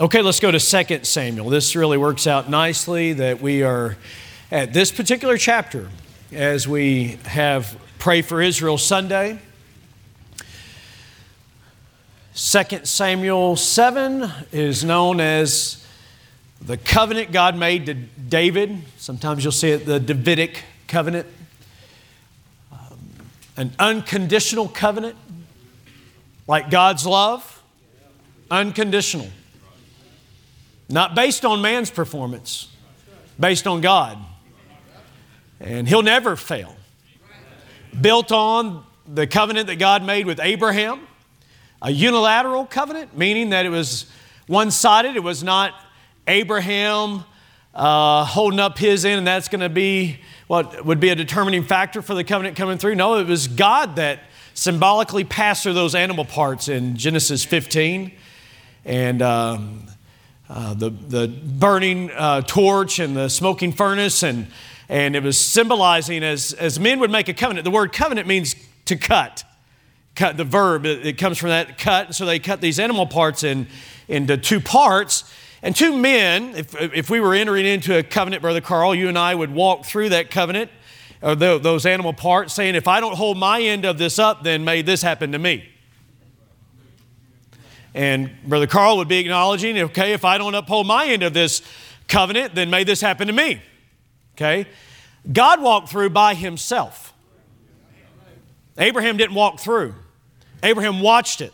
Okay, let's go to 2 Samuel. This really works out nicely that we are at this particular chapter as we have Pray for Israel Sunday. 2 Samuel 7 is known as the covenant God made to David. Sometimes you'll see it the Davidic covenant, um, an unconditional covenant, like God's love, unconditional. Not based on man's performance, based on God. And he'll never fail. Built on the covenant that God made with Abraham, a unilateral covenant, meaning that it was one sided. It was not Abraham uh, holding up his end, and that's going to be what would be a determining factor for the covenant coming through. No, it was God that symbolically passed through those animal parts in Genesis 15. And um, uh, the, the burning uh, torch and the smoking furnace, and, and it was symbolizing as, as men would make a covenant. The word covenant means to cut. Cut the verb, it, it comes from that cut. So they cut these animal parts in, into two parts. And two men, if, if we were entering into a covenant, Brother Carl, you and I would walk through that covenant, or the, those animal parts, saying, If I don't hold my end of this up, then may this happen to me. And Brother Carl would be acknowledging, okay, if I don't uphold my end of this covenant, then may this happen to me. Okay? God walked through by himself. Abraham didn't walk through, Abraham watched it.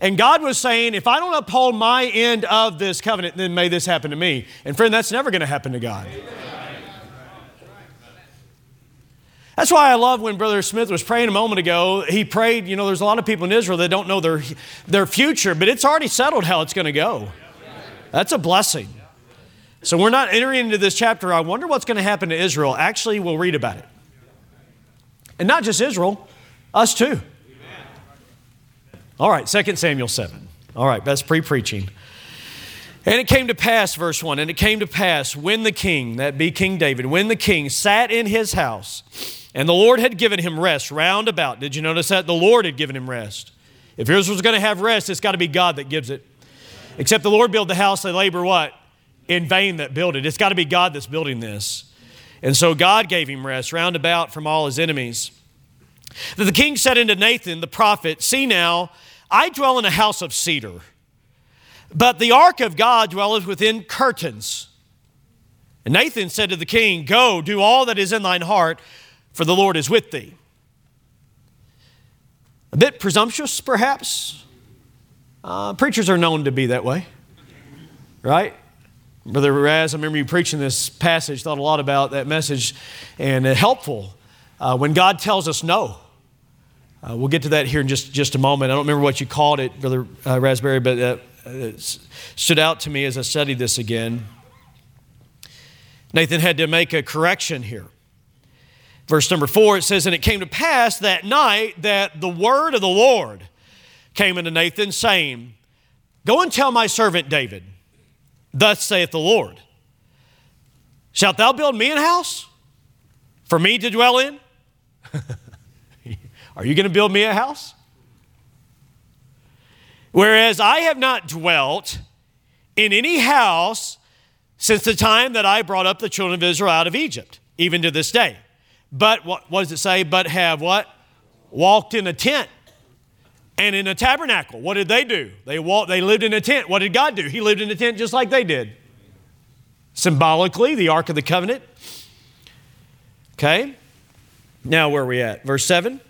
And God was saying, if I don't uphold my end of this covenant, then may this happen to me. And friend, that's never going to happen to God. Amen. That's why I love when Brother Smith was praying a moment ago. He prayed, you know, there's a lot of people in Israel that don't know their, their future, but it's already settled how it's going to go. That's a blessing. So we're not entering into this chapter. I wonder what's going to happen to Israel. Actually, we'll read about it. And not just Israel, us too. All right, 2 Samuel 7. All right, that's pre preaching. And it came to pass, verse 1, and it came to pass when the king, that be King David, when the king sat in his house, and the Lord had given him rest round about. Did you notice that? The Lord had given him rest. If Israel's going to have rest, it's got to be God that gives it. Except the Lord build the house, they labor what? In vain that build it. It's got to be God that's building this. And so God gave him rest round about from all his enemies. That the king said unto Nathan the prophet, See now, I dwell in a house of cedar, but the ark of God dwelleth within curtains. And Nathan said to the king, Go, do all that is in thine heart for the Lord is with thee. A bit presumptuous, perhaps. Uh, preachers are known to be that way, right? Brother Raz, I remember you preaching this passage, thought a lot about that message, and helpful uh, when God tells us no. Uh, we'll get to that here in just, just a moment. I don't remember what you called it, Brother uh, Raspberry, but uh, it stood out to me as I studied this again. Nathan had to make a correction here. Verse number four, it says, And it came to pass that night that the word of the Lord came unto Nathan, saying, Go and tell my servant David, Thus saith the Lord, Shalt thou build me an house for me to dwell in? Are you going to build me a house? Whereas I have not dwelt in any house since the time that I brought up the children of Israel out of Egypt, even to this day. But what, what does it say? But have what? Walked in a tent and in a tabernacle. What did they do? They walked, they lived in a tent. What did God do? He lived in a tent just like they did. Symbolically, the Ark of the Covenant. Okay? Now where are we at? Verse 7.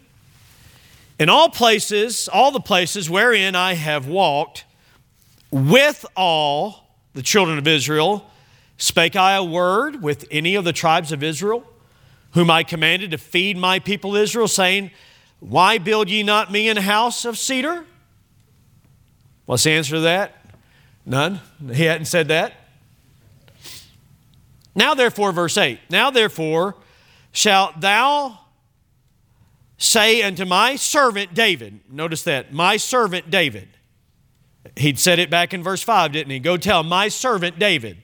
In all places, all the places wherein I have walked with all the children of Israel, spake I a word with any of the tribes of Israel? Whom I commanded to feed my people Israel, saying, Why build ye not me an house of cedar? What's the answer to that? None. He hadn't said that. Now, therefore, verse 8 Now, therefore, shalt thou say unto my servant David, notice that, my servant David. He'd said it back in verse 5, didn't he? Go tell my servant David.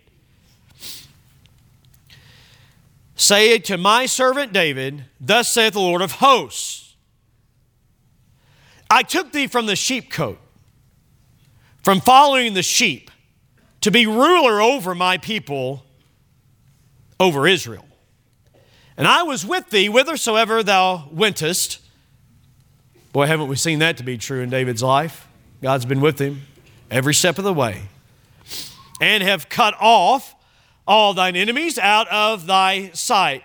Say to my servant David, Thus saith the Lord of hosts I took thee from the sheepcote, from following the sheep to be ruler over my people, over Israel. And I was with thee whithersoever thou wentest. Boy, haven't we seen that to be true in David's life? God's been with him every step of the way. And have cut off all thine enemies out of thy sight,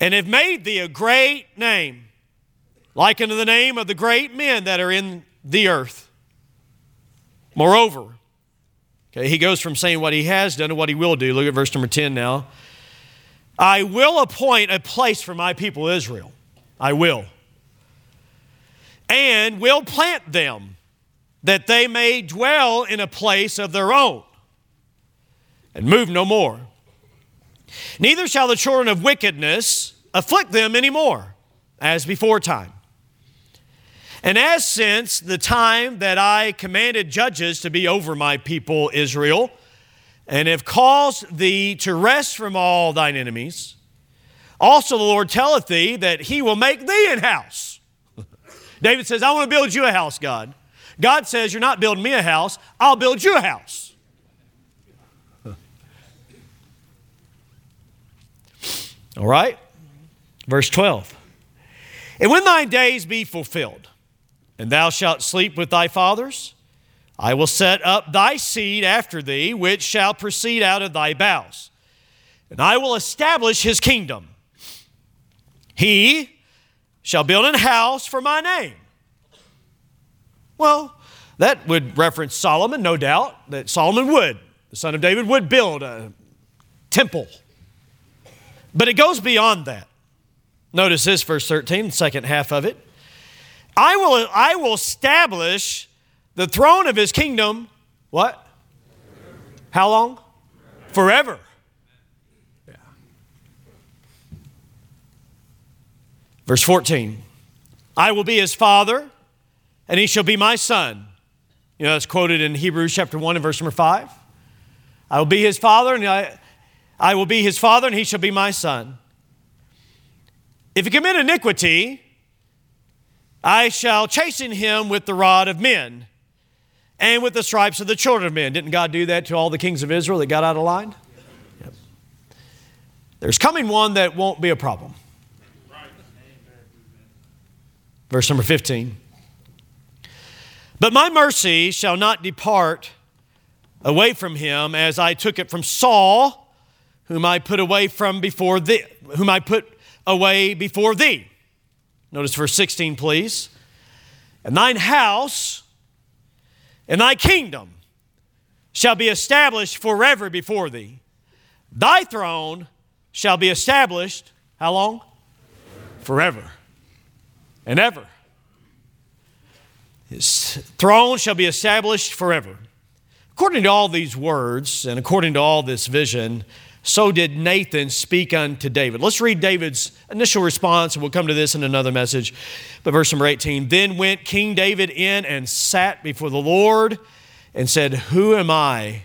and have made thee a great name, like unto the name of the great men that are in the earth. Moreover, okay, he goes from saying what he has done to what he will do. Look at verse number 10 now. I will appoint a place for my people Israel. I will. And will plant them that they may dwell in a place of their own and move no more. Neither shall the children of wickedness afflict them any more, as before time. And as since the time that I commanded judges to be over my people Israel, and have caused thee to rest from all thine enemies, also the Lord telleth thee that he will make thee an house. David says, I want to build you a house, God. God says, You're not building me a house, I'll build you a house. All right? Verse 12. And when thy days be fulfilled, and thou shalt sleep with thy fathers, I will set up thy seed after thee, which shall proceed out of thy bowels, and I will establish his kingdom. He shall build an house for my name. Well, that would reference Solomon, no doubt, that Solomon would, the son of David, would build a temple. But it goes beyond that. Notice this, verse 13, second half of it. I will, I will establish the throne of his kingdom, what? How long? Forever. Yeah. Verse 14 I will be his father, and he shall be my son. You know, that's quoted in Hebrews chapter 1 and verse number 5. I will be his father, and I, I will be his father, and he shall be my son. If he commit iniquity, I shall chasten him with the rod of men and with the stripes of the children of men. Didn't God do that to all the kings of Israel that got out of line? Yep. There's coming one that won't be a problem. Verse number 15. But my mercy shall not depart away from him as I took it from Saul, whom I put away from before thee, whom I put away before thee. Notice verse 16, please. And thine house and thy kingdom shall be established forever before thee. Thy throne shall be established, how long? Forever and ever. His throne shall be established forever. According to all these words and according to all this vision, so did Nathan speak unto David. Let's read David's initial response, and we'll come to this in another message. But verse number 18 Then went King David in and sat before the Lord and said, Who am I,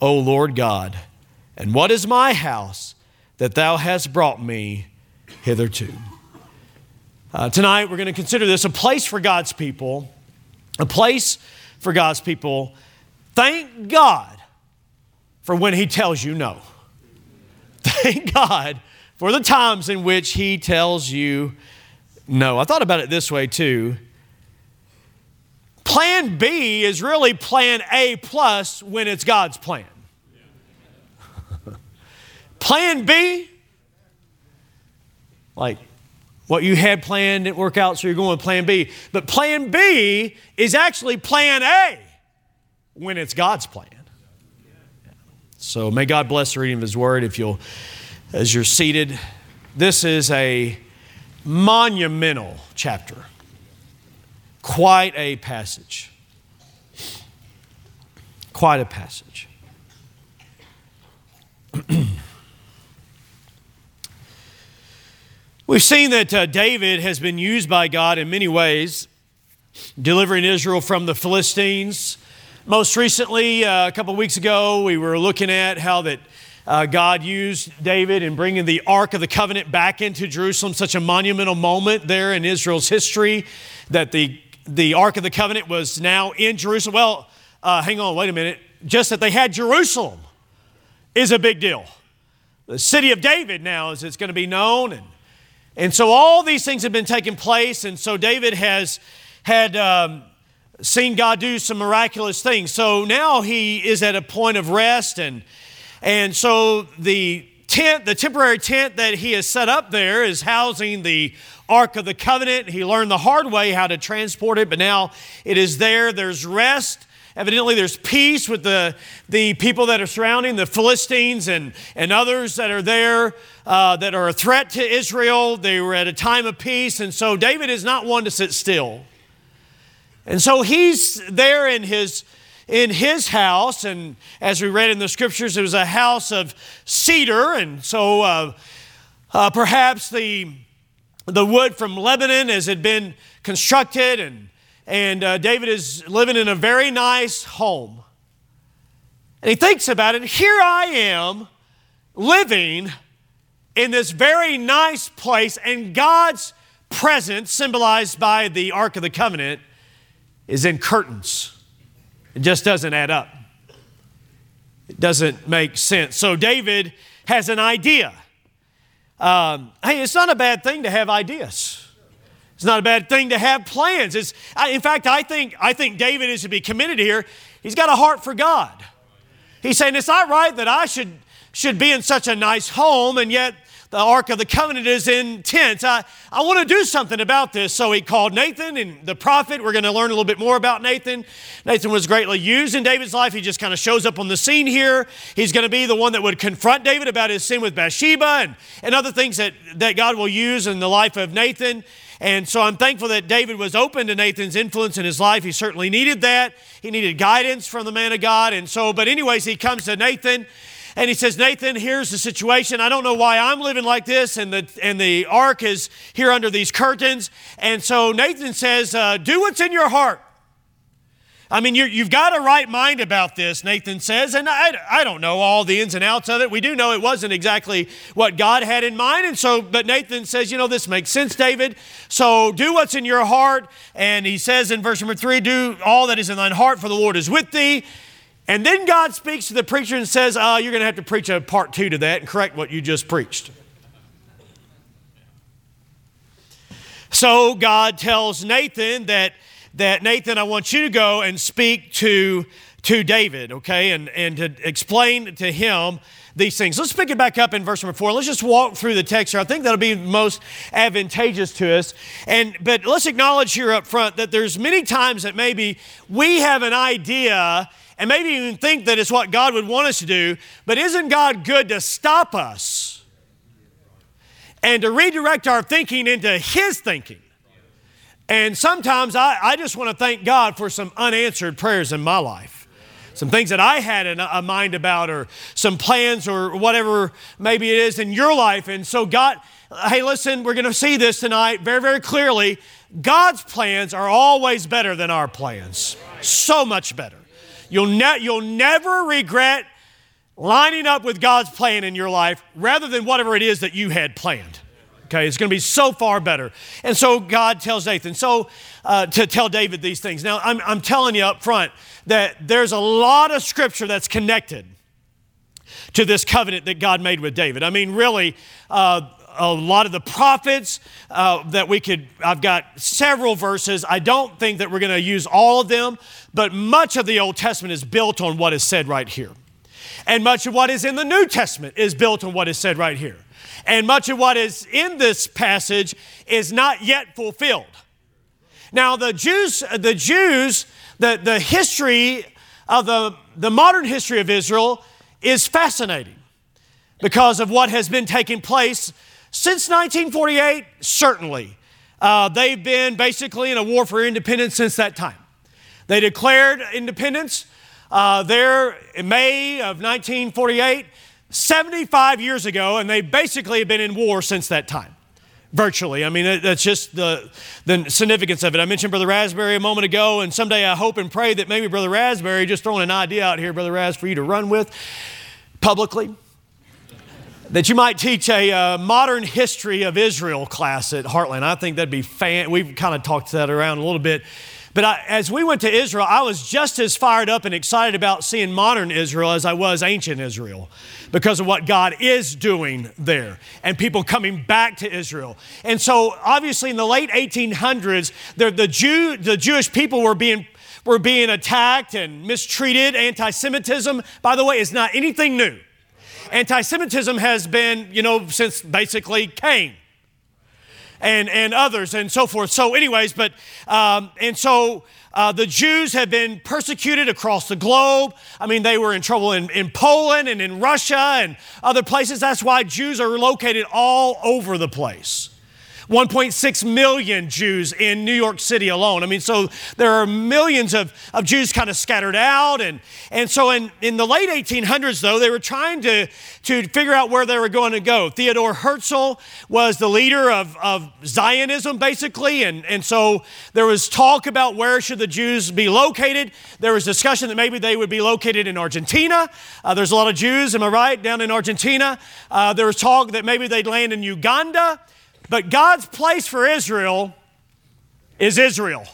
O Lord God? And what is my house that thou hast brought me hitherto? Uh, tonight, we're going to consider this a place for God's people, a place for God's people. Thank God for when He tells you no. Thank God for the times in which He tells you no. I thought about it this way too. Plan B is really plan A plus when it's God's plan. plan B, like what you had planned didn't work out, so you're going with plan B. But plan B is actually plan A when it's God's plan. So may God bless the reading of His Word. If you'll, as you're seated, this is a monumental chapter, quite a passage. Quite a passage. We've seen that uh, David has been used by God in many ways, delivering Israel from the Philistines, most recently, uh, a couple weeks ago, we were looking at how that uh, God used David in bringing the Ark of the Covenant back into Jerusalem, such a monumental moment there in Israel's history that the the Ark of the Covenant was now in Jerusalem. Well, uh, hang on, wait a minute. Just that they had Jerusalem is a big deal. The city of David now, as it's going to be known. And, and so all these things have been taking place. And so David has had um, seen God do some miraculous things. So now he is at a point of rest. And, and so the tent, the temporary tent that he has set up there, is housing the Ark of the Covenant. He learned the hard way how to transport it, but now it is there. There's rest. Evidently, there's peace with the, the people that are surrounding, the Philistines and, and others that are there uh, that are a threat to Israel. They were at a time of peace, and so David is not one to sit still. And so he's there in his, in his house, and as we read in the scriptures, it was a house of cedar, and so uh, uh, perhaps the, the wood from Lebanon as had been constructed and and uh, David is living in a very nice home. And he thinks about it. Here I am living in this very nice place, and God's presence, symbolized by the Ark of the Covenant, is in curtains. It just doesn't add up. It doesn't make sense. So David has an idea. Um, hey, it's not a bad thing to have ideas. It's not a bad thing to have plans. It's, in fact, I think, I think David is to be committed here. He's got a heart for God. He's saying, It's not right that I should, should be in such a nice home, and yet the Ark of the Covenant is in tents. I, I want to do something about this. So he called Nathan and the prophet. We're going to learn a little bit more about Nathan. Nathan was greatly used in David's life. He just kind of shows up on the scene here. He's going to be the one that would confront David about his sin with Bathsheba and, and other things that, that God will use in the life of Nathan. And so I'm thankful that David was open to Nathan's influence in his life. He certainly needed that. He needed guidance from the man of God. And so, but, anyways, he comes to Nathan and he says, Nathan, here's the situation. I don't know why I'm living like this, and the, and the ark is here under these curtains. And so Nathan says, uh, Do what's in your heart. I mean, you have got a right mind about this, Nathan says, and I, I don't know all the ins and outs of it. We do know it wasn't exactly what God had in mind. And so, but Nathan says, you know, this makes sense, David. So do what's in your heart. And he says in verse number three, do all that is in thine heart, for the Lord is with thee. And then God speaks to the preacher and says, uh, You're going to have to preach a part two to that and correct what you just preached. So God tells Nathan that that Nathan, I want you to go and speak to, to David, okay, and, and to explain to him these things. Let's pick it back up in verse number four. Let's just walk through the text here. I think that'll be most advantageous to us. And but let's acknowledge here up front that there's many times that maybe we have an idea and maybe even think that it's what God would want us to do, but isn't God good to stop us and to redirect our thinking into His thinking? And sometimes I, I just want to thank God for some unanswered prayers in my life. Some things that I had a mind about, or some plans, or whatever maybe it is in your life. And so, God, hey, listen, we're going to see this tonight very, very clearly. God's plans are always better than our plans. So much better. You'll, ne- you'll never regret lining up with God's plan in your life rather than whatever it is that you had planned. Okay, it's going to be so far better. And so God tells Nathan, so uh, to tell David these things. Now, I'm, I'm telling you up front that there's a lot of scripture that's connected to this covenant that God made with David. I mean, really, uh, a lot of the prophets uh, that we could, I've got several verses. I don't think that we're going to use all of them, but much of the Old Testament is built on what is said right here. And much of what is in the New Testament is built on what is said right here. And much of what is in this passage is not yet fulfilled. Now, the Jews, the Jews, the, the history of the, the modern history of Israel is fascinating because of what has been taking place since 1948, certainly. Uh, they've been basically in a war for independence since that time. They declared independence uh, there in May of 1948. 75 years ago, and they basically have been in war since that time. Virtually. I mean, that's just the, the significance of it. I mentioned Brother Raspberry a moment ago, and someday I hope and pray that maybe Brother Raspberry, just throwing an idea out here, Brother Raz, for you to run with publicly, that you might teach a uh, modern history of Israel class at Heartland. I think that'd be fan. We've kind of talked that around a little bit But I, as we went to Israel, I was just as fired up and excited about seeing modern Israel as I was ancient Israel because of what God is doing there and people coming back to Israel. And so, obviously, in the late 1800s, the, the, Jew, the Jewish people were being, were being attacked and mistreated. Anti Semitism, by the way, is not anything new. Anti Semitism has been, you know, since basically Cain and, and others and so forth. So, anyways, but, um, and so uh, the Jews have been persecuted across the globe. I mean, they were in trouble in, in Poland and in Russia and other places. That's why Jews are located all over the place. 1.6 million Jews in New York City alone. I mean, so there are millions of, of Jews kind of scattered out. And, and so in, in the late 1800s, though, they were trying to, to figure out where they were going to go. Theodore Herzl was the leader of, of Zionism, basically. And, and so there was talk about where should the Jews be located. There was discussion that maybe they would be located in Argentina. Uh, there's a lot of Jews, am I right, down in Argentina. Uh, there was talk that maybe they'd land in Uganda. But God's place for Israel is Israel.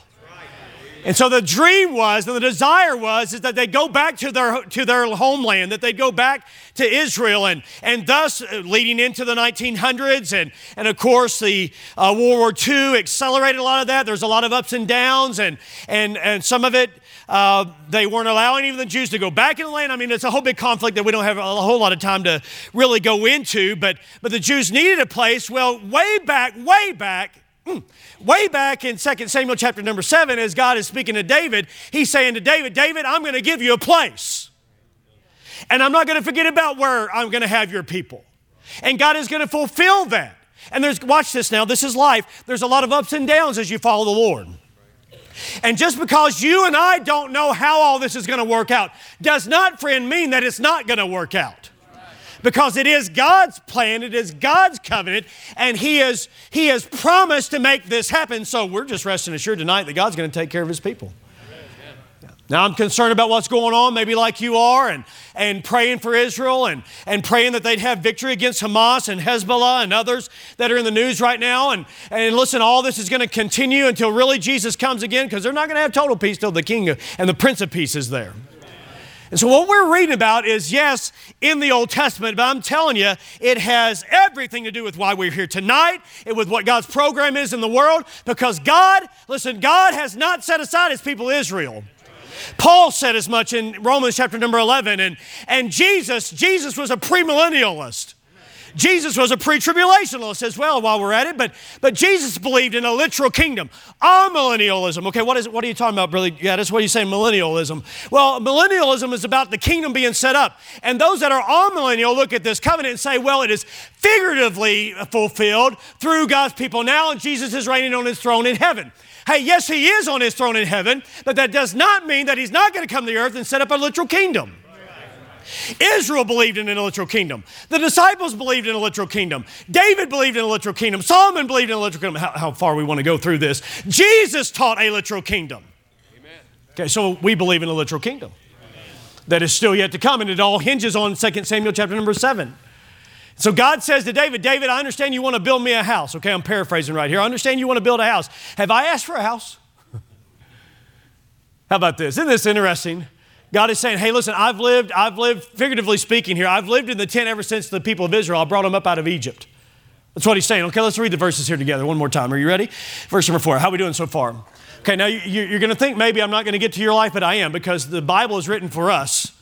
And so the dream was, and the desire was, is that they go back to their, to their homeland, that they go back to Israel, and, and thus uh, leading into the 1900s, and, and of course the uh, World War II accelerated a lot of that. There's a lot of ups and downs, and, and, and some of it, uh, they weren't allowing even the Jews to go back in the land. I mean, it's a whole big conflict that we don't have a whole lot of time to really go into, but, but the Jews needed a place. Well, way back, way back, Hmm. Way back in 2 Samuel chapter number 7, as God is speaking to David, he's saying to David, David, I'm going to give you a place. And I'm not going to forget about where I'm going to have your people. And God is going to fulfill that. And there's, watch this now, this is life. There's a lot of ups and downs as you follow the Lord. And just because you and I don't know how all this is going to work out does not, friend, mean that it's not going to work out because it is God's plan, it is God's covenant, and He has, he has promised to make this happen. So we're just resting assured tonight that God's going to take care of His people. Now, I'm concerned about what's going on, maybe like you are, and, and praying for Israel and, and praying that they'd have victory against Hamas and Hezbollah and others that are in the news right now. And, and listen, all this is going to continue until really Jesus comes again because they're not going to have total peace till the King and the Prince of Peace is there. And so, what we're reading about is, yes, in the Old Testament, but I'm telling you, it has everything to do with why we're here tonight, and with what God's program is in the world, because God, listen, God has not set aside his people Israel. Paul said as much in Romans chapter number 11, and, and Jesus, Jesus was a premillennialist. Jesus was a pre-tribulationalist as well while we're at it, but, but Jesus believed in a literal kingdom. Amillennialism. Okay, what, is, what are you talking about, Brother that's What you say, millennialism? Well, millennialism is about the kingdom being set up. And those that are amillennial look at this covenant and say, well, it is figuratively fulfilled through God's people now, and Jesus is reigning on his throne in heaven. Hey, yes, he is on his throne in heaven, but that does not mean that he's not going to come to the earth and set up a literal kingdom. Israel believed in a literal kingdom. The disciples believed in a literal kingdom. David believed in a literal kingdom. Solomon believed in a literal kingdom. How, how far we want to go through this. Jesus taught a literal kingdom. Amen. Okay, so we believe in a literal kingdom Amen. that is still yet to come, and it all hinges on 2 Samuel chapter number 7. So God says to David, David, I understand you want to build me a house. Okay, I'm paraphrasing right here. I understand you want to build a house. Have I asked for a house? How about this? Isn't this interesting? God is saying, hey, listen, I've lived, I've lived, figuratively speaking here, I've lived in the tent ever since the people of Israel. I brought them up out of Egypt. That's what he's saying. Okay, let's read the verses here together one more time. Are you ready? Verse number four. How are we doing so far? Okay, now you're going to think maybe I'm not going to get to your life, but I am because the Bible is written for us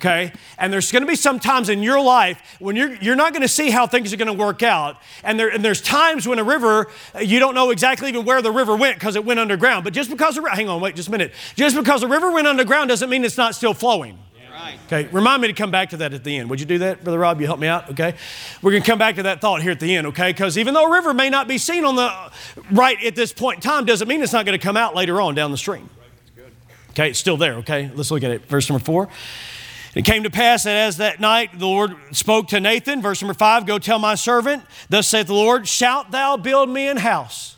okay? And there's going to be some times in your life when you're, you're not going to see how things are going to work out. And, there, and there's times when a river, uh, you don't know exactly even where the river went because it went underground. But just because, the, hang on, wait just a minute. Just because the river went underground doesn't mean it's not still flowing. Okay, remind me to come back to that at the end. Would you do that, Brother Rob? You help me out, okay? We're going to come back to that thought here at the end, okay? Because even though a river may not be seen on the uh, right at this point in time, doesn't mean it's not going to come out later on down the stream. Okay, it's still there, okay? Let's look at it. Verse number four. It came to pass that as that night the Lord spoke to Nathan, verse number five, go tell my servant, thus saith the Lord, shalt thou build me an house?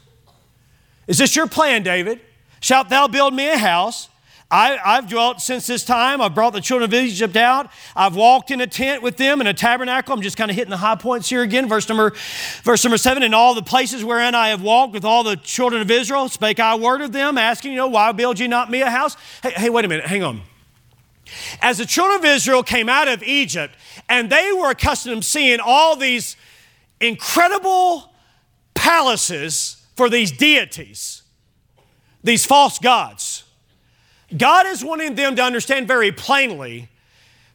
Is this your plan, David? Shalt thou build me a house? I, have dwelt since this time. I've brought the children of Egypt out. I've walked in a tent with them in a tabernacle. I'm just kind of hitting the high points here again. Verse number, verse number seven. In all the places wherein I have walked with all the children of Israel, spake I word of them, asking, you know, why build ye not me a house? Hey, hey, wait a minute, hang on. As the children of Israel came out of Egypt, and they were accustomed to seeing all these incredible palaces for these deities, these false gods. God is wanting them to understand very plainly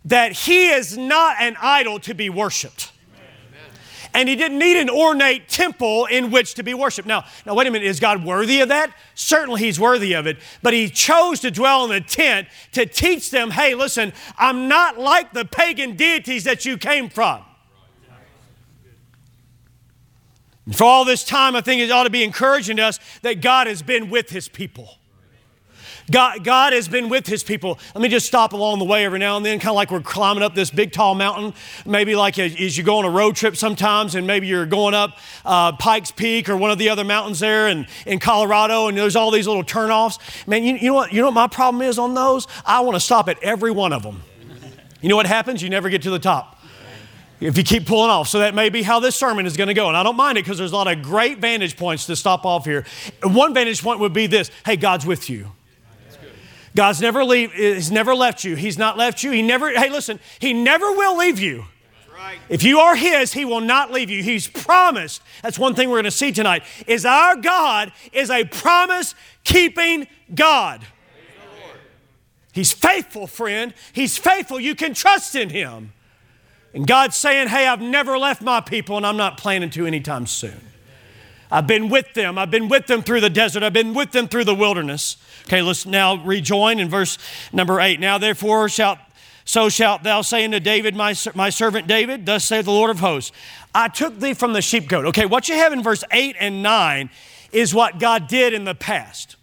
that He is not an idol to be worshiped. And he didn't need an ornate temple in which to be worshiped. Now, now wait a minute, is God worthy of that? Certainly he's worthy of it. But he chose to dwell in the tent to teach them, hey, listen, I'm not like the pagan deities that you came from. And for all this time, I think it ought to be encouraging to us that God has been with his people. God, God has been with his people. Let me just stop along the way every now and then, kind of like we're climbing up this big tall mountain. Maybe like as you go on a road trip sometimes, and maybe you're going up uh, Pikes Peak or one of the other mountains there in, in Colorado, and there's all these little turnoffs. Man, you, you, know what, you know what my problem is on those? I want to stop at every one of them. You know what happens? You never get to the top if you keep pulling off. So that may be how this sermon is going to go. And I don't mind it because there's a lot of great vantage points to stop off here. One vantage point would be this hey, God's with you. God's never leave, He's never left you. He's not left you. He never, hey, listen, He never will leave you. Right. If you are His, He will not leave you. He's promised. That's one thing we're going to see tonight. Is our God is a promise keeping God. He's faithful, friend. He's faithful. You can trust in Him. And God's saying, Hey, I've never left my people, and I'm not planning to anytime soon. I've been with them. I've been with them through the desert. I've been with them through the wilderness. Okay, let's now rejoin in verse number eight. Now, therefore, shalt so shalt thou say unto David, my, my servant David, thus saith the Lord of hosts, I took thee from the sheepcote. Okay, what you have in verse 8 and 9 is what God did in the past.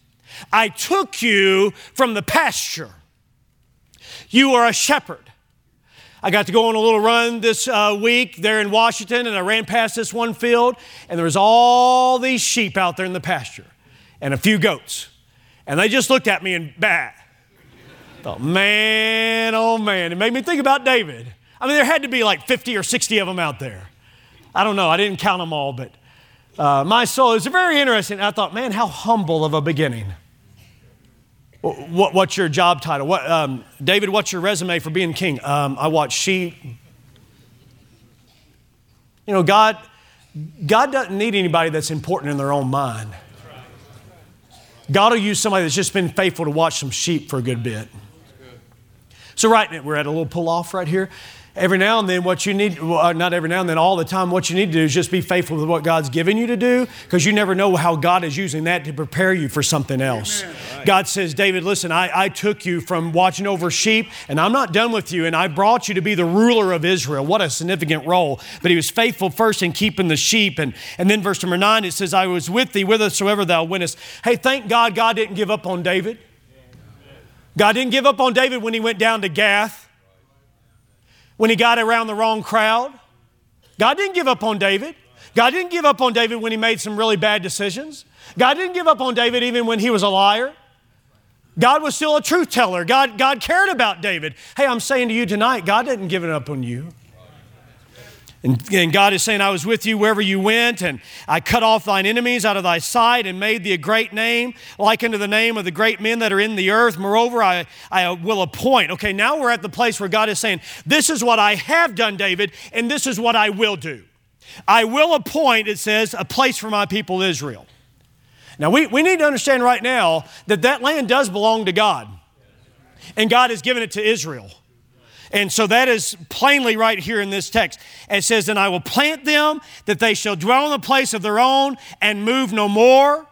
I took you from the pasture. You are a shepherd. I got to go on a little run this uh, week there in Washington, and I ran past this one field, and there was all these sheep out there in the pasture, and a few goats. And they just looked at me and bat. Thought, man, oh man. It made me think about David. I mean, there had to be like 50 or 60 of them out there. I don't know. I didn't count them all, but uh, my soul is very interesting. I thought, man, how humble of a beginning. What, what's your job title? What, um, David, what's your resume for being king? Um, I watch sheep. You know, God, God doesn't need anybody that's important in their own mind. God will use somebody that's just been faithful to watch some sheep for a good bit. So, right, now, we're at a little pull off right here every now and then what you need well, uh, not every now and then all the time what you need to do is just be faithful with what god's given you to do because you never know how god is using that to prepare you for something else. Right. god says david listen I, I took you from watching over sheep and i'm not done with you and i brought you to be the ruler of israel. What a significant role. But he was faithful first in keeping the sheep and, and then verse number nine it says i was with thee whithersoever thou wentest. Hey thank god god didn't give up on david. God didn't give up on david when he went down to gath when he got around the wrong crowd. God didn't give up on David. God didn't give up on David when he made some really bad decisions. God didn't give up on David even when he was a liar. God was still a truth teller. God, God cared about David. Hey, I'm saying to you tonight, God didn't give it up on you. And, and, God is saying, I was with you wherever you went, and I cut off thine enemies out of thy sight and made thee a great name, like unto the name of the great men that are in the earth. Moreover, I, I will appoint. Okay, now we're at the place where God is saying, This is what I have done, David, and this is what I will do. I will appoint, it says, a place for my people Israel. Now, we, we need to understand right now that that land does belong to God, and God has given it to Israel. And so that is plainly right here in this text. It says, And I will plant them, that they shall dwell in the place of their own and move no more.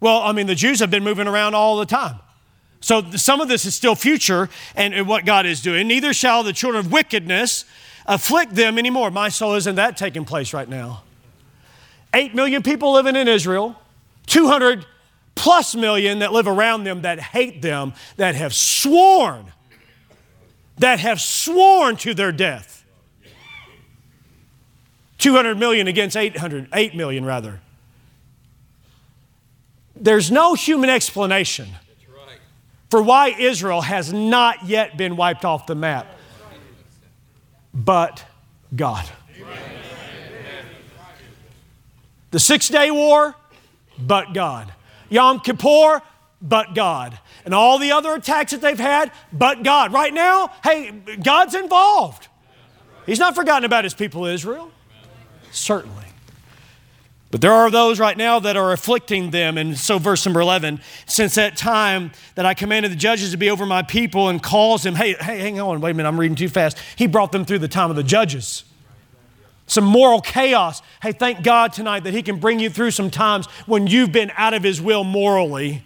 Well, I mean, the Jews have been moving around all the time. So some of this is still future and what God is doing. Neither shall the children of wickedness afflict them anymore. My soul isn't that taking place right now. Eight million people living in Israel, 200 plus million that live around them that hate them, that have sworn that have sworn to their death. 200 million against 800, 8 million rather. There's no human explanation for why Israel has not yet been wiped off the map. But God. The Six Day War, but God. Yom Kippur, but God. And all the other attacks that they've had, but God. Right now, hey, God's involved. He's not forgotten about his people Israel. Certainly. But there are those right now that are afflicting them. And so, verse number 11, since that time that I commanded the judges to be over my people and calls them, hey, hey, hang on, wait a minute, I'm reading too fast. He brought them through the time of the judges. Some moral chaos. Hey, thank God tonight that He can bring you through some times when you've been out of His will morally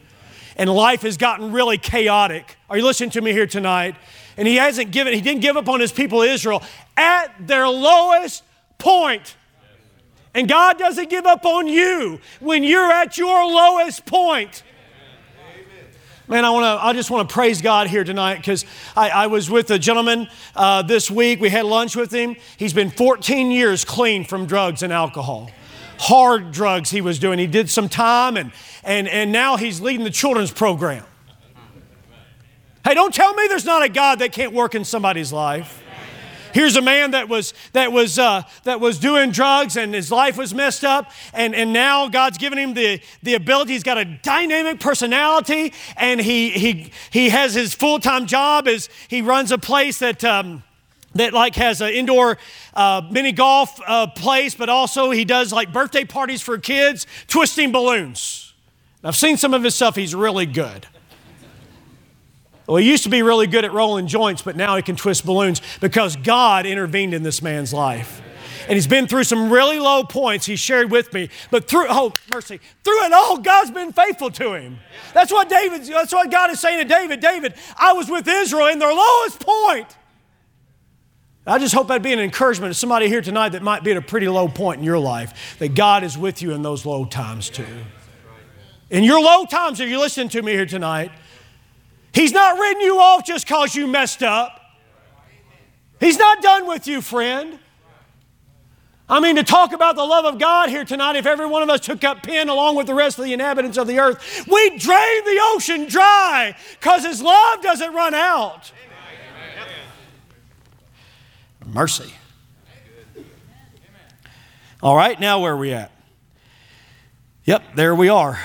and life has gotten really chaotic. Are you listening to me here tonight? And He hasn't given, He didn't give up on His people Israel at their lowest point. And God doesn't give up on you when you're at your lowest point. Man, I want to. I just want to praise God here tonight because I, I, was with a gentleman uh, this week. We had lunch with him. He's been 14 years clean from drugs and alcohol, hard drugs he was doing. He did some time, and and and now he's leading the children's program. Hey, don't tell me there's not a God that can't work in somebody's life. Here's a man that was, that was, uh, that was doing drugs and his life was messed up, and, and now God's given him the, the ability. He's got a dynamic personality, and he, he, he has his full time job Is he runs a place that. Um, that like has an indoor uh, mini golf uh, place, but also he does like birthday parties for kids, twisting balloons. I've seen some of his stuff. He's really good. Well, he used to be really good at rolling joints, but now he can twist balloons because God intervened in this man's life. And he's been through some really low points he shared with me, but through, oh, mercy, through it all, God's been faithful to him. That's what David, that's what God is saying to David. David, I was with Israel in their lowest point. I just hope that'd be an encouragement to somebody here tonight that might be at a pretty low point in your life, that God is with you in those low times too. In your low times, if you're listening to me here tonight, He's not written you off just because you messed up. He's not done with you, friend. I mean, to talk about the love of God here tonight, if every one of us took up pen along with the rest of the inhabitants of the earth, we'd drain the ocean dry because His love doesn't run out. Mercy. All right, now where are we at? Yep, there we are.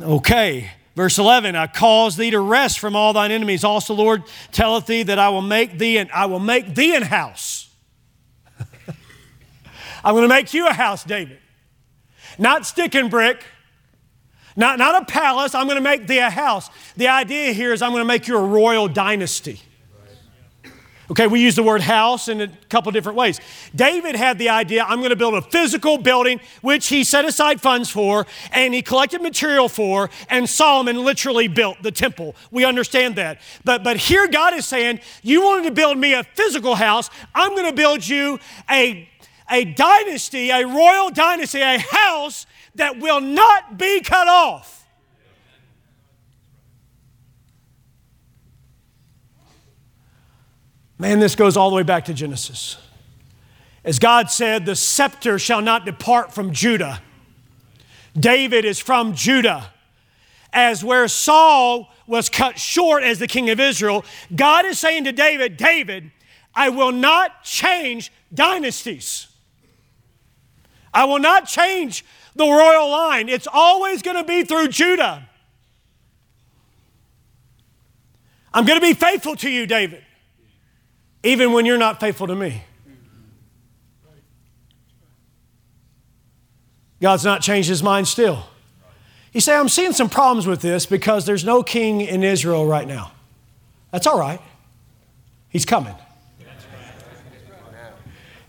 Okay. Verse 11, I cause thee to rest from all thine enemies. Also, Lord telleth thee that I will make thee and I will make thee an house. I'm going to make you a house, David. Not stick and brick, not, not a palace. I'm going to make thee a house. The idea here is I'm going to make you a royal dynasty. Okay, we use the word house in a couple different ways. David had the idea I'm going to build a physical building, which he set aside funds for and he collected material for, and Solomon literally built the temple. We understand that. But, but here God is saying, You wanted to build me a physical house, I'm going to build you a, a dynasty, a royal dynasty, a house that will not be cut off. Man, this goes all the way back to Genesis. As God said, the scepter shall not depart from Judah. David is from Judah. As where Saul was cut short as the king of Israel, God is saying to David, David, I will not change dynasties. I will not change the royal line. It's always going to be through Judah. I'm going to be faithful to you, David even when you're not faithful to me. God's not changed his mind still. You say, I'm seeing some problems with this because there's no king in Israel right now. That's all right. He's coming.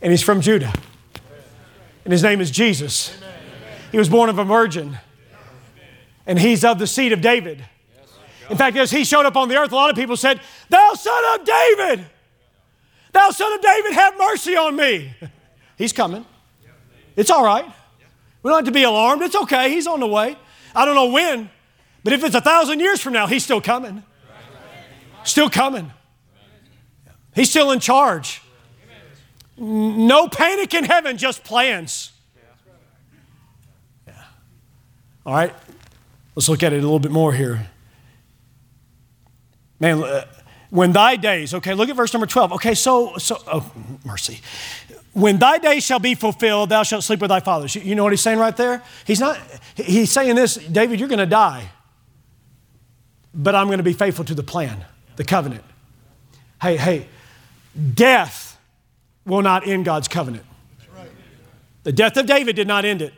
And he's from Judah. And his name is Jesus. He was born of a virgin. And he's of the seed of David. In fact, as he showed up on the earth, a lot of people said, Thou son of David! Thou son of David, have mercy on me. He's coming. It's all right. We don't have to be alarmed. It's okay. He's on the way. I don't know when, but if it's a thousand years from now, he's still coming. Still coming. He's still in charge. No panic in heaven, just plans. Yeah. All right. Let's look at it a little bit more here. Man, when thy days, okay, look at verse number 12. Okay, so, so, oh, mercy. When thy days shall be fulfilled, thou shalt sleep with thy fathers. You know what he's saying right there? He's not, he's saying this, David, you're going to die, but I'm going to be faithful to the plan, the covenant. Hey, hey, death will not end God's covenant. The death of David did not end it.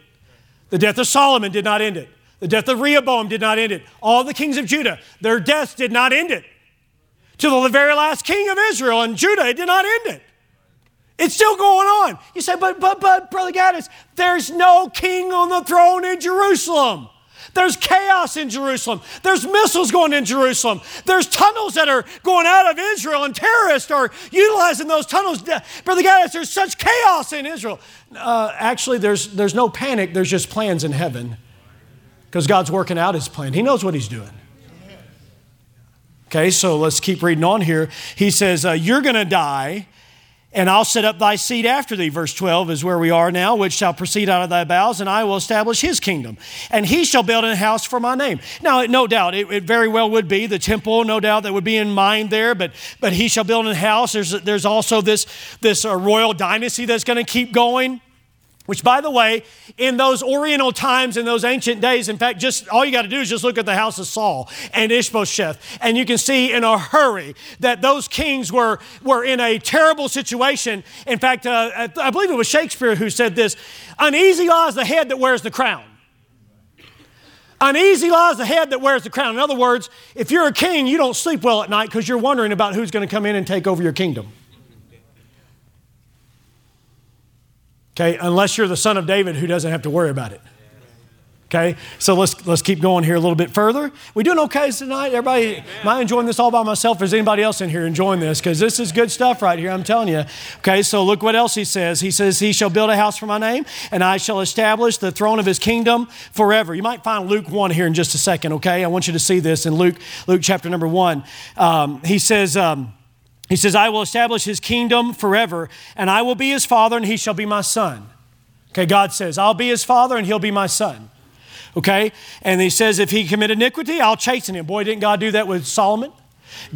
The death of Solomon did not end it. The death of Rehoboam did not end it. All the kings of Judah, their deaths did not end it. To the very last king of Israel and Judah, it did not end it. It's still going on. You say, but, but, but, Brother Gaddis, there's no king on the throne in Jerusalem. There's chaos in Jerusalem. There's missiles going in Jerusalem. There's tunnels that are going out of Israel, and terrorists are utilizing those tunnels. Brother Gaddis, there's such chaos in Israel. Uh, actually, there's, there's no panic, there's just plans in heaven because God's working out his plan. He knows what he's doing. Okay, so let's keep reading on here. He says, uh, You're going to die, and I'll set up thy seed after thee. Verse 12 is where we are now, which shall proceed out of thy bowels, and I will establish his kingdom. And he shall build a house for my name. Now, no doubt, it, it very well would be the temple, no doubt, that would be in mind there, but, but he shall build a house. There's, there's also this, this uh, royal dynasty that's going to keep going. Which, by the way, in those Oriental times, in those ancient days, in fact, just all you got to do is just look at the house of Saul and Ishbosheth, and you can see in a hurry that those kings were, were in a terrible situation. In fact, uh, I believe it was Shakespeare who said this Uneasy lies the head that wears the crown. Uneasy lies the head that wears the crown. In other words, if you're a king, you don't sleep well at night because you're wondering about who's going to come in and take over your kingdom. Okay, unless you're the son of David who doesn't have to worry about it. Okay, so let's let's keep going here a little bit further. We doing okay tonight? Everybody, am I enjoying this all by myself? Is anybody else in here enjoying this? Because this is good stuff right here. I'm telling you. Okay, so look what else he says. He says, "He shall build a house for my name, and I shall establish the throne of his kingdom forever." You might find Luke one here in just a second. Okay, I want you to see this in Luke Luke chapter number one. Um, he says. Um, he says, I will establish his kingdom forever, and I will be his father, and he shall be my son. Okay, God says, I'll be his father, and he'll be my son. Okay, and he says, if he commit iniquity, I'll chasten him. Boy, didn't God do that with Solomon?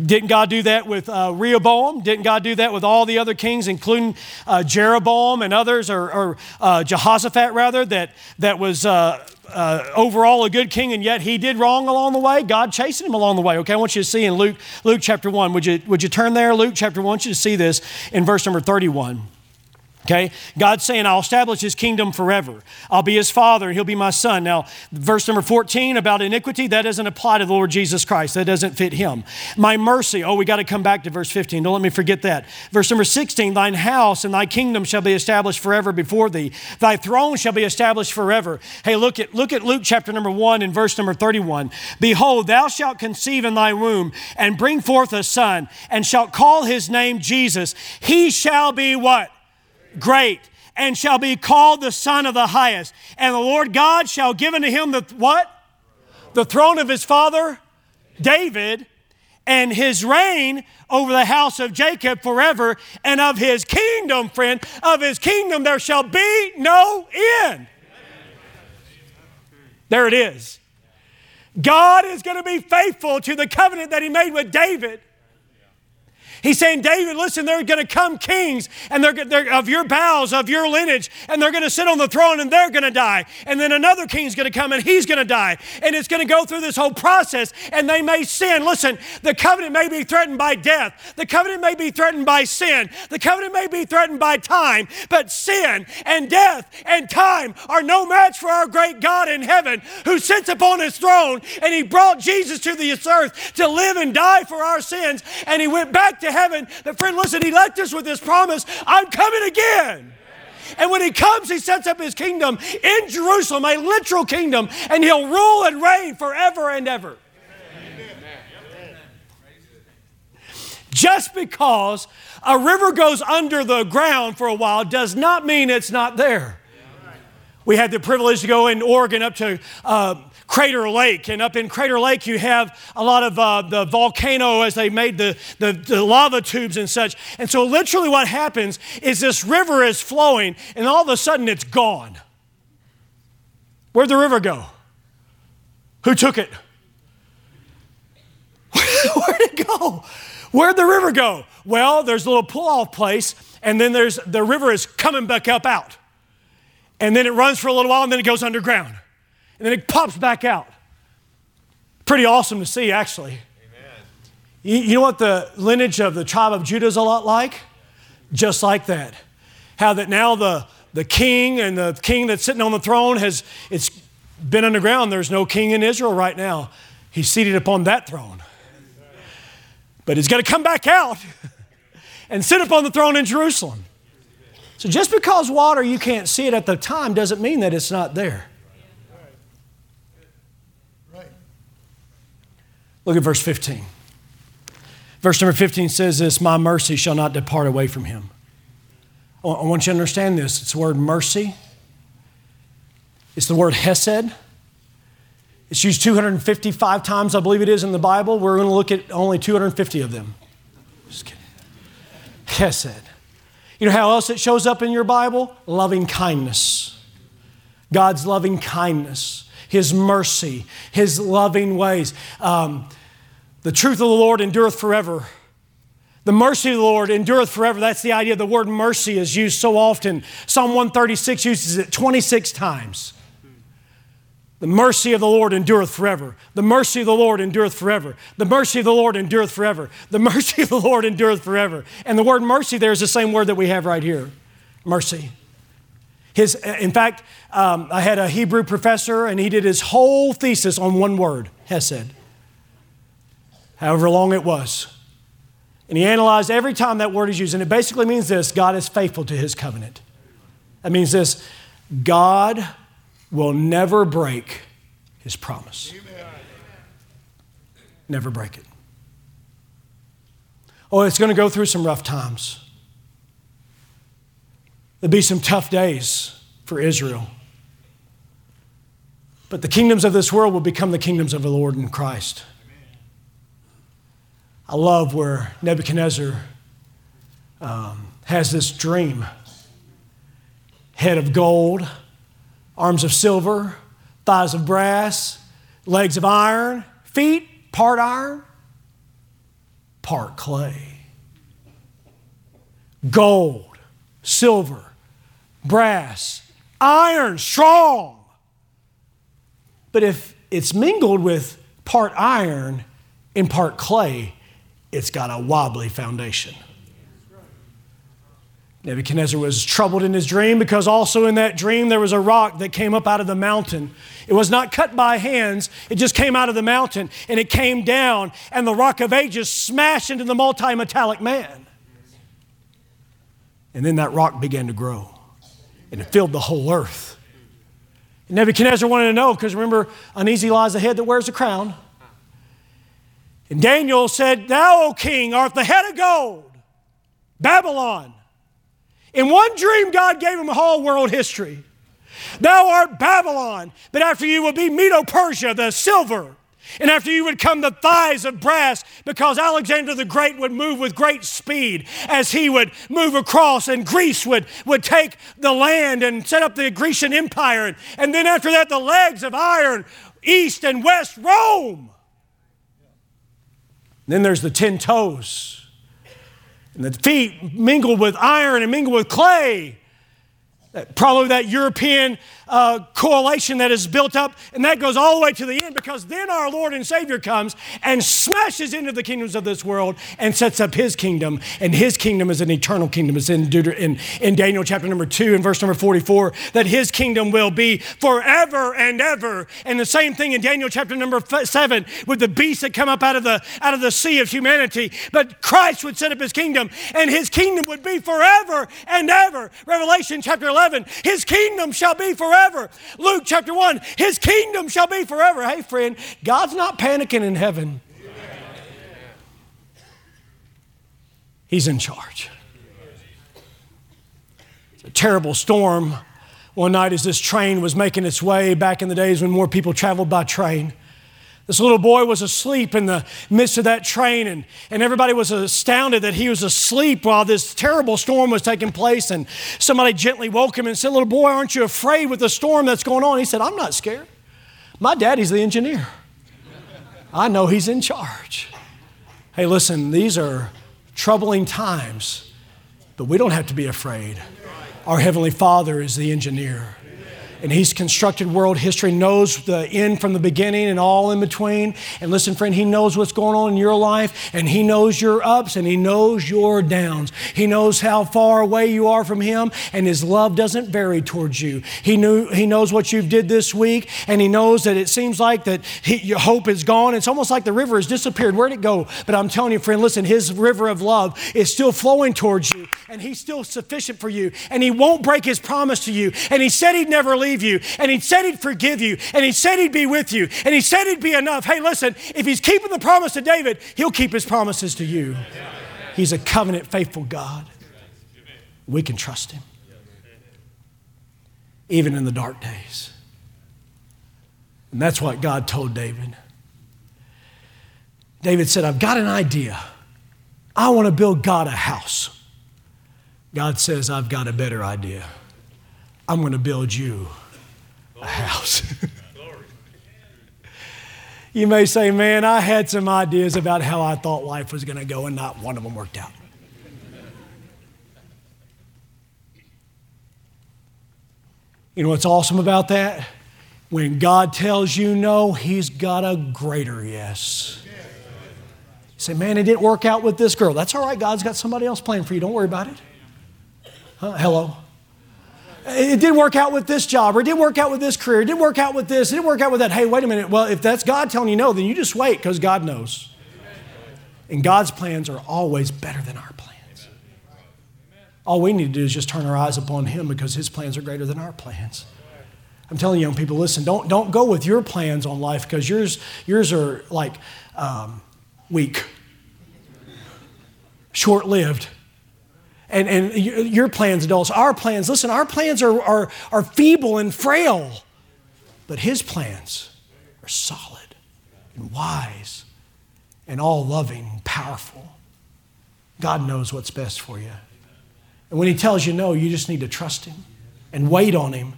Didn't God do that with uh, Rehoboam? Didn't God do that with all the other kings, including uh, Jeroboam and others, or, or uh, Jehoshaphat, rather, that, that was uh, uh, overall a good king, and yet he did wrong along the way. God chasing him along the way. Okay, I want you to see in Luke, Luke chapter 1. Would you, would you turn there? Luke chapter 1. I want you to see this in verse number 31. Okay? God's saying, I'll establish his kingdom forever. I'll be his father and he'll be my son. Now, verse number 14 about iniquity, that doesn't apply to the Lord Jesus Christ. That doesn't fit him. My mercy, oh, we got to come back to verse 15. Don't let me forget that. Verse number 16, thine house and thy kingdom shall be established forever before thee. Thy throne shall be established forever. Hey, look at, look at Luke chapter number 1 and verse number 31. Behold, thou shalt conceive in thy womb and bring forth a son and shalt call his name Jesus. He shall be what? Great and shall be called the Son of the Highest. And the Lord God shall give unto him the what? The throne of his father David, and his reign over the house of Jacob forever, and of his kingdom, friend, of his kingdom there shall be no end. There it is. God is going to be faithful to the covenant that he made with David. He's saying, David, listen, there are going to come kings and they're, they're of your bowels, of your lineage, and they're going to sit on the throne and they're going to die. And then another king's going to come and he's going to die. And it's going to go through this whole process and they may sin. Listen, the covenant may be threatened by death, the covenant may be threatened by sin, the covenant may be threatened by time, but sin and death and time are no match for our great God in heaven who sits upon his throne and he brought Jesus to this earth to live and die for our sins. And he went back to heaven. But friend, listen, he left us with this promise I'm coming again. And when he comes, he sets up his kingdom in Jerusalem, a literal kingdom, and he'll rule and reign forever and ever. Just because a river goes under the ground for a while does not mean it's not there. We had the privilege to go in Oregon up to uh, Crater Lake. And up in Crater Lake, you have a lot of uh, the volcano as they made the, the, the, lava tubes and such. And so, literally, what happens is this river is flowing, and all of a sudden, it's gone. Where'd the river go? Who took it? Where'd it go? Where'd the river go? Well, there's a little pull off place, and then there's the river is coming back up out. And then it runs for a little while, and then it goes underground. And then it pops back out. Pretty awesome to see, actually. You, you know what the lineage of the tribe of Judah is a lot like? Just like that. How that now the, the king and the king that's sitting on the throne has it's been underground. There's no king in Israel right now. He's seated upon that throne. But he's going to come back out and sit upon the throne in Jerusalem. So just because water you can't see it at the time doesn't mean that it's not there. Look at verse 15. Verse number 15 says this My mercy shall not depart away from him. I want you to understand this. It's the word mercy, it's the word hesed. It's used 255 times, I believe it is, in the Bible. We're going to look at only 250 of them. Just kidding. Hesed. You know how else it shows up in your Bible? Loving kindness. God's loving kindness, His mercy, His loving ways. Um, the truth of the Lord endureth forever. The mercy of the Lord endureth forever. That's the idea. The word mercy is used so often. Psalm 136 uses it 26 times. The mercy of the Lord endureth forever. The mercy of the Lord endureth forever. The mercy of the Lord endureth forever. The mercy of the Lord endureth forever. And the word mercy there is the same word that we have right here mercy. His, in fact, um, I had a Hebrew professor, and he did his whole thesis on one word Hesed, however long it was. And he analyzed every time that word is used, and it basically means this God is faithful to his covenant. That means this God will never break his promise. Never break it. Oh, it's going to go through some rough times. There'll be some tough days for Israel. But the kingdoms of this world will become the kingdoms of the Lord in Christ. I love where Nebuchadnezzar um, has this dream head of gold arms of silver, thighs of brass, legs of iron, feet, part iron, part clay. Gold, silver, brass, iron, strong. But if it's mingled with part iron and part clay, it's got a wobbly foundation. Nebuchadnezzar was troubled in his dream because also in that dream there was a rock that came up out of the mountain. It was not cut by hands, it just came out of the mountain and it came down, and the rock of ages smashed into the multi metallic man. And then that rock began to grow and it filled the whole earth. And Nebuchadnezzar wanted to know because remember, uneasy lies the head that wears a crown. And Daniel said, Thou, O king, art the head of gold, Babylon in one dream, God gave him a whole world history. Thou art Babylon, but after you will be Medo Persia, the silver. And after you would come the thighs of brass, because Alexander the Great would move with great speed as he would move across, and Greece would, would take the land and set up the Grecian Empire. And, and then after that, the legs of iron, east and west, Rome. Then there's the ten toes and the feet mingled with iron and mingled with clay. Probably that European uh, coalition that is built up, and that goes all the way to the end because then our Lord and Savior comes and smashes into the kingdoms of this world and sets up His kingdom, and His kingdom is an eternal kingdom. It's in, in, in Daniel chapter number 2 and verse number 44 that His kingdom will be forever and ever. And the same thing in Daniel chapter number 7 with the beasts that come up out of the, out of the sea of humanity. But Christ would set up His kingdom, and His kingdom would be forever and ever. Revelation chapter 11, His kingdom shall be forever forever. Luke chapter 1, his kingdom shall be forever. Hey, friend, God's not panicking in heaven, he's in charge. It's a terrible storm one night as this train was making its way back in the days when more people traveled by train. This little boy was asleep in the midst of that train, and, and everybody was astounded that he was asleep while this terrible storm was taking place. And somebody gently woke him and said, Little boy, aren't you afraid with the storm that's going on? He said, I'm not scared. My daddy's the engineer. I know he's in charge. Hey, listen, these are troubling times, but we don't have to be afraid. Our Heavenly Father is the engineer and he's constructed world history, knows the end from the beginning and all in between. And listen, friend, he knows what's going on in your life, and he knows your ups and he knows your downs. He knows how far away you are from him, and his love doesn't vary towards you. He knew he knows what you did this week, and he knows that it seems like that he, your hope is gone. It's almost like the river has disappeared. Where'd it go? But I'm telling you, friend, listen, his river of love is still flowing towards you, and he's still sufficient for you, and he won't break his promise to you. And he said he'd never leave you, and he said he'd forgive you, and he said he'd be with you, and he said he'd be enough. Hey, listen, if he's keeping the promise to David, he'll keep his promises to you. He's a covenant faithful God. We can trust him, even in the dark days. And that's what God told David. David said, I've got an idea. I want to build God a house. God says, I've got a better idea. I'm going to build you a house. you may say, Man, I had some ideas about how I thought life was going to go, and not one of them worked out. You know what's awesome about that? When God tells you no, He's got a greater yes. You say, Man, it didn't work out with this girl. That's all right. God's got somebody else planned for you. Don't worry about it. Huh? Hello it didn't work out with this job, or it didn't work out with this career, it didn't work out with this, it didn't work out with that. Hey, wait a minute. Well, if that's God telling you no, then you just wait because God knows. And God's plans are always better than our plans. All we need to do is just turn our eyes upon Him because His plans are greater than our plans. I'm telling young people, listen, don't, don't go with your plans on life because yours, yours are like um, weak, short lived and, and your plans, adults, our plans, listen, our plans are, are, are feeble and frail, but His plans are solid and wise and all loving and powerful. God knows what's best for you. And when He tells you no, you just need to trust Him and wait on Him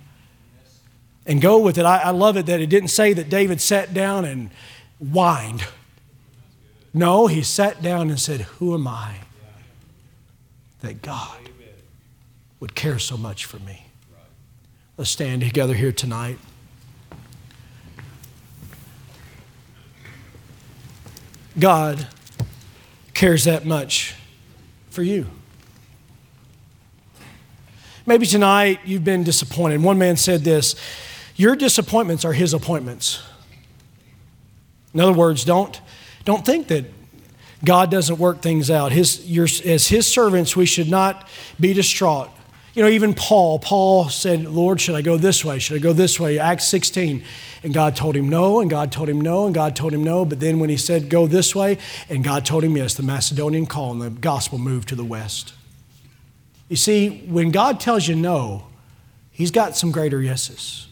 and go with it. I, I love it that it didn't say that David sat down and whined. No, he sat down and said, Who am I? That God would care so much for me. Let's stand together here tonight. God cares that much for you. Maybe tonight you've been disappointed. One man said this Your disappointments are his appointments. In other words, don't, don't think that God doesn't work things out. His, your, as His servants, we should not be distraught. You know, even Paul, Paul said, Lord, should I go this way? Should I go this way? Acts 16. And God told him no, and God told him no, and God told him no. But then when he said, go this way, and God told him yes, the Macedonian call and the gospel moved to the west. You see, when God tells you no, He's got some greater yeses.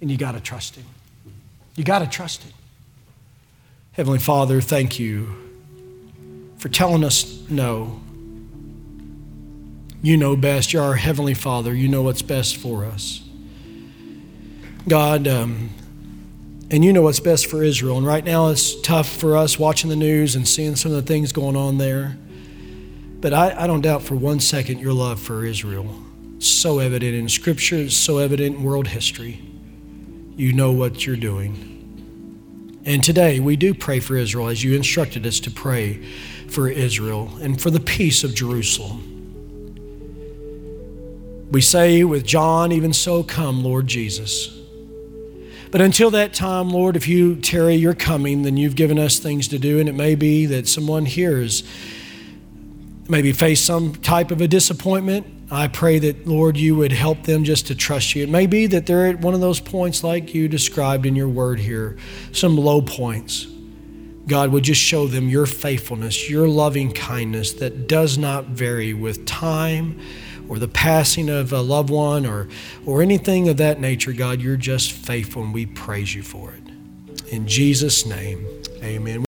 And you got to trust Him. You got to trust Him. Heavenly Father, thank you for telling us no. You know best. You're our Heavenly Father. You know what's best for us. God, um, and you know what's best for Israel. And right now it's tough for us watching the news and seeing some of the things going on there. But I, I don't doubt for one second your love for Israel. So evident in Scripture, it's so evident in world history. You know what you're doing. And today we do pray for Israel as you instructed us to pray for Israel and for the peace of Jerusalem. We say with John, even so, come, Lord Jesus. But until that time, Lord, if you tarry your coming, then you've given us things to do, and it may be that someone here is maybe face some type of a disappointment. I pray that, Lord, you would help them just to trust you. It may be that they're at one of those points like you described in your word here, some low points. God would just show them your faithfulness, your loving kindness that does not vary with time or the passing of a loved one or, or anything of that nature. God, you're just faithful and we praise you for it. In Jesus' name, amen.